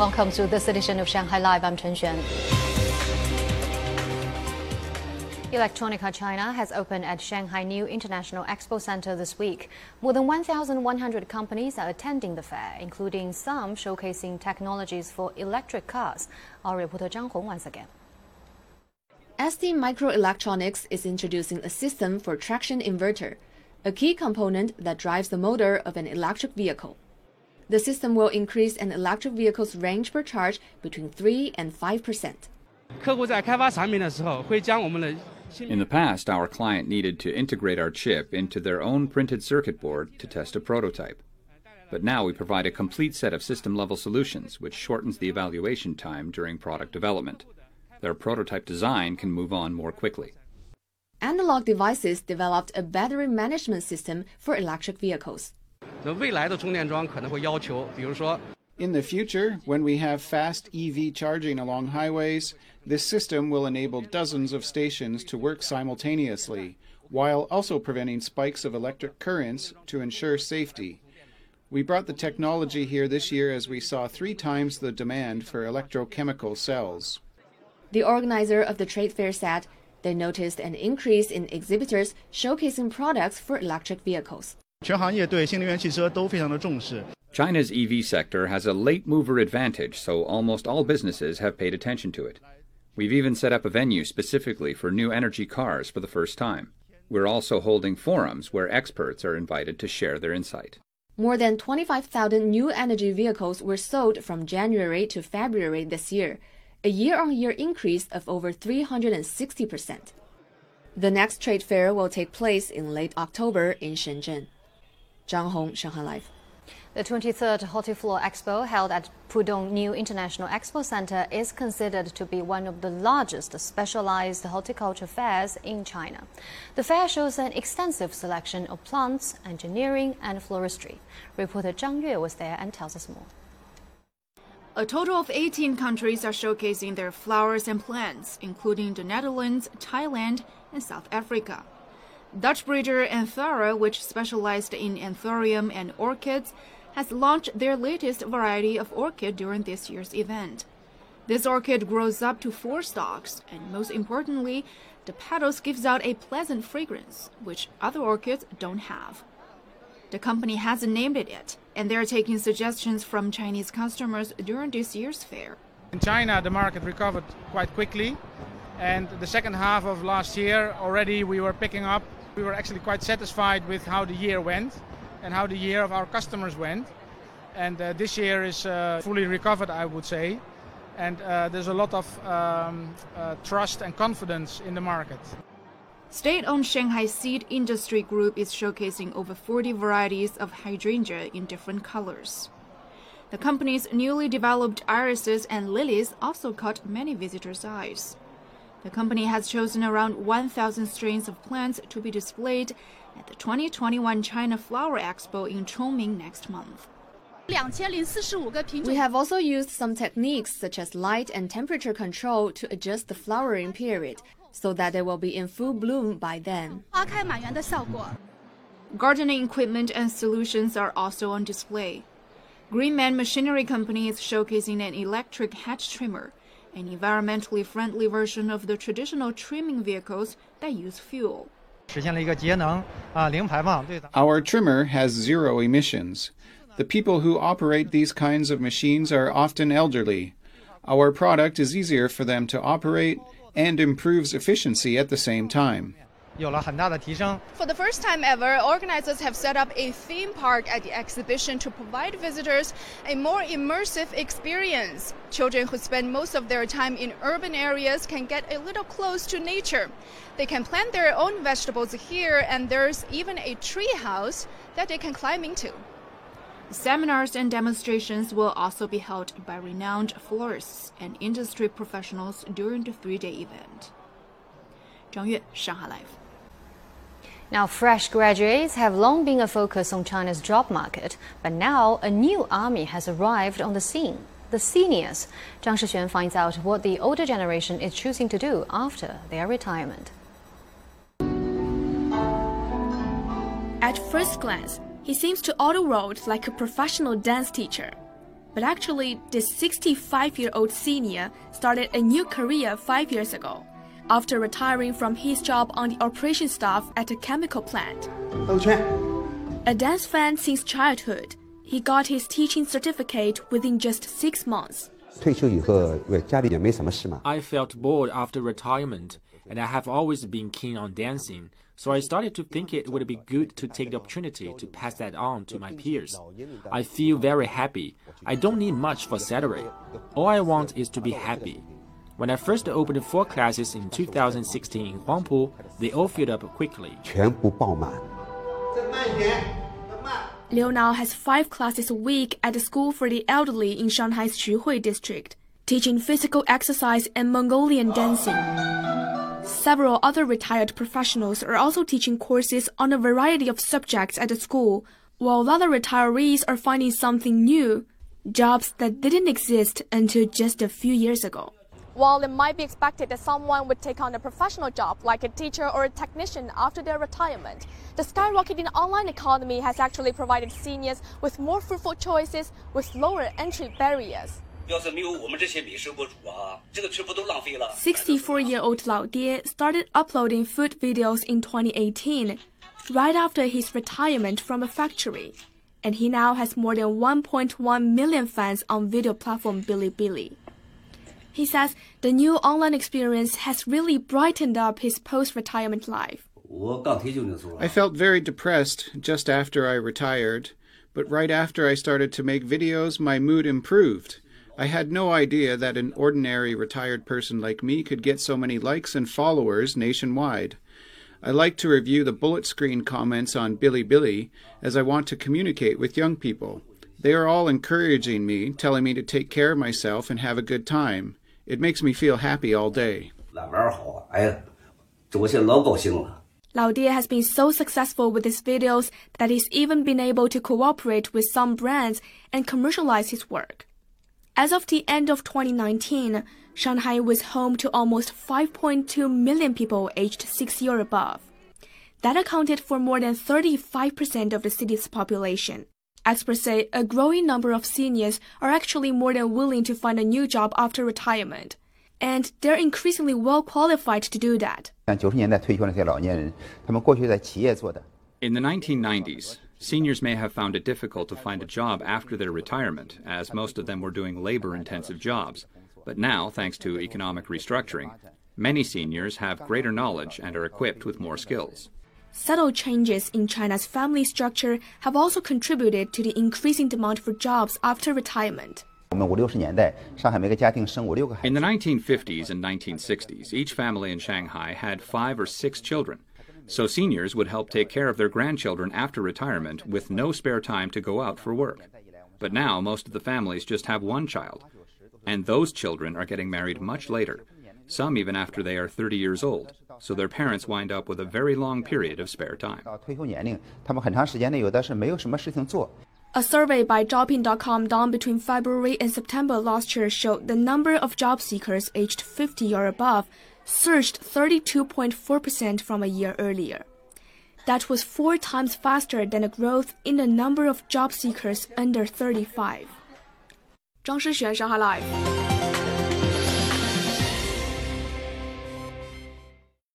Welcome to this edition of Shanghai Live. I'm Chen Xuan. Electronica China has opened at Shanghai New International Expo Center this week. More than 1,100 companies are attending the fair, including some showcasing technologies for electric cars. Our reporter Zhang Hong once again. ST Microelectronics is introducing a system for traction inverter, a key component that drives the motor of an electric vehicle. The system will increase an electric vehicle's range per charge between 3 and 5 percent. In the past, our client needed to integrate our chip into their own printed circuit board to test a prototype. But now we provide a complete set of system level solutions, which shortens the evaluation time during product development. Their prototype design can move on more quickly. Analog Devices developed a battery management system for electric vehicles. 未来的充电桩可能会要求，比如说 in the future, when we have fast EV charging along highways, this system will enable dozens of stations to work simultaneously, while also preventing spikes of electric currents to ensure safety. We brought the technology here this year as we saw three times the demand for electrochemical cells. The organizer of the trade fair said they noticed an increase in exhibitors showcasing products for electric vehicles. China's EV sector has a late mover advantage, so almost all businesses have paid attention to it. We've even set up a venue specifically for new energy cars for the first time. We're also holding forums where experts are invited to share their insight. More than 25,000 new energy vehicles were sold from January to February this year, a year on year increase of over 360%. The next trade fair will take place in late October in Shenzhen. Zhang Hong, Shanghai Live. The 23rd Hortiflora Expo, held at Pudong New International Expo Center, is considered to be one of the largest specialized horticulture fairs in China. The fair shows an extensive selection of plants, engineering, and floristry. Reporter Zhang Yue was there and tells us more. A total of 18 countries are showcasing their flowers and plants, including the Netherlands, Thailand, and South Africa. Dutch breeder Anthura, which specialized in anthurium and orchids, has launched their latest variety of orchid during this year's event. This orchid grows up to four stalks, and most importantly, the petals gives out a pleasant fragrance, which other orchids don't have. The company hasn't named it yet, and they're taking suggestions from Chinese customers during this year's fair. In China, the market recovered quite quickly, and the second half of last year already we were picking up. We were actually quite satisfied with how the year went and how the year of our customers went. And uh, this year is uh, fully recovered, I would say. And uh, there's a lot of um, uh, trust and confidence in the market. State owned Shanghai Seed Industry Group is showcasing over 40 varieties of hydrangea in different colors. The company's newly developed irises and lilies also caught many visitors' eyes. The company has chosen around 1,000 strains of plants to be displayed at the 2021 China Flower Expo in Chongming next month. We have also used some techniques such as light and temperature control to adjust the flowering period so that they will be in full bloom by then. Gardening equipment and solutions are also on display. Greenman Machinery Company is showcasing an electric hedge trimmer, an environmentally friendly version of the traditional trimming vehicles that use fuel. Our trimmer has zero emissions. The people who operate these kinds of machines are often elderly. Our product is easier for them to operate and improves efficiency at the same time. 有了很大的提升。For the first time ever, organizers have set up a theme park at the exhibition to provide visitors a more immersive experience. Children who spend most of their time in urban areas can get a little close to nature. They can plant their own vegetables here, and there's even a tree house that they can climb into. Seminars and demonstrations will also be held by renowned florists and industry professionals during the three day event. 张悦，上海 Live。Now, fresh graduates have long been a focus on China's job market, but now a new army has arrived on the scene the seniors. Zhang Shixuan finds out what the older generation is choosing to do after their retirement. At first glance, he seems to auto-roll like a professional dance teacher. But actually, this 65 year old senior started a new career five years ago after retiring from his job on the operation staff at a chemical plant. A dance fan since childhood, he got his teaching certificate within just six months. I felt bored after retirement, and I have always been keen on dancing, so I started to think it would be good to take the opportunity to pass that on to my peers. I feel very happy. I don't need much for salary. All I want is to be happy. When I first opened four classes in 2016 in Huangpu, they all filled up quickly. Liu now has five classes a week at the school for the elderly in Shanghai's Xuhui district, teaching physical exercise and Mongolian dancing. Several other retired professionals are also teaching courses on a variety of subjects at the school, while other retirees are finding something new, jobs that didn't exist until just a few years ago. While it might be expected that someone would take on a professional job like a teacher or a technician after their retirement, the skyrocketing online economy has actually provided seniors with more fruitful choices with lower entry barriers. 64-year-old Lao Die started uploading food videos in 2018, right after his retirement from a factory, and he now has more than 1.1 million fans on video platform Bilibili. He says the new online experience has really brightened up his post-retirement life. I felt very depressed just after I retired, but right after I started to make videos, my mood improved. I had no idea that an ordinary retired person like me could get so many likes and followers nationwide. I like to review the bullet screen comments on Bilibili as I want to communicate with young people. They are all encouraging me, telling me to take care of myself and have a good time. It makes me feel happy all day. Lao Die has been so successful with his videos that he's even been able to cooperate with some brands and commercialize his work. As of the end of 2019, Shanghai was home to almost 5.2 million people aged 60 or above. That accounted for more than 35% of the city's population. Experts say a growing number of seniors are actually more than willing to find a new job after retirement, and they're increasingly well qualified to do that. In the 1990s, seniors may have found it difficult to find a job after their retirement, as most of them were doing labor intensive jobs. But now, thanks to economic restructuring, many seniors have greater knowledge and are equipped with more skills. Subtle changes in China's family structure have also contributed to the increasing demand for jobs after retirement. In the 1950s and 1960s, each family in Shanghai had five or six children. So seniors would help take care of their grandchildren after retirement with no spare time to go out for work. But now most of the families just have one child. And those children are getting married much later, some even after they are 30 years old, so their parents wind up with a very long period of spare time. A survey by Zhaopin.com done between February and September last year showed the number of job seekers aged 50 or above surged 32.4% from a year earlier. That was four times faster than the growth in the number of job seekers under 35. 张诗璇上海 Live。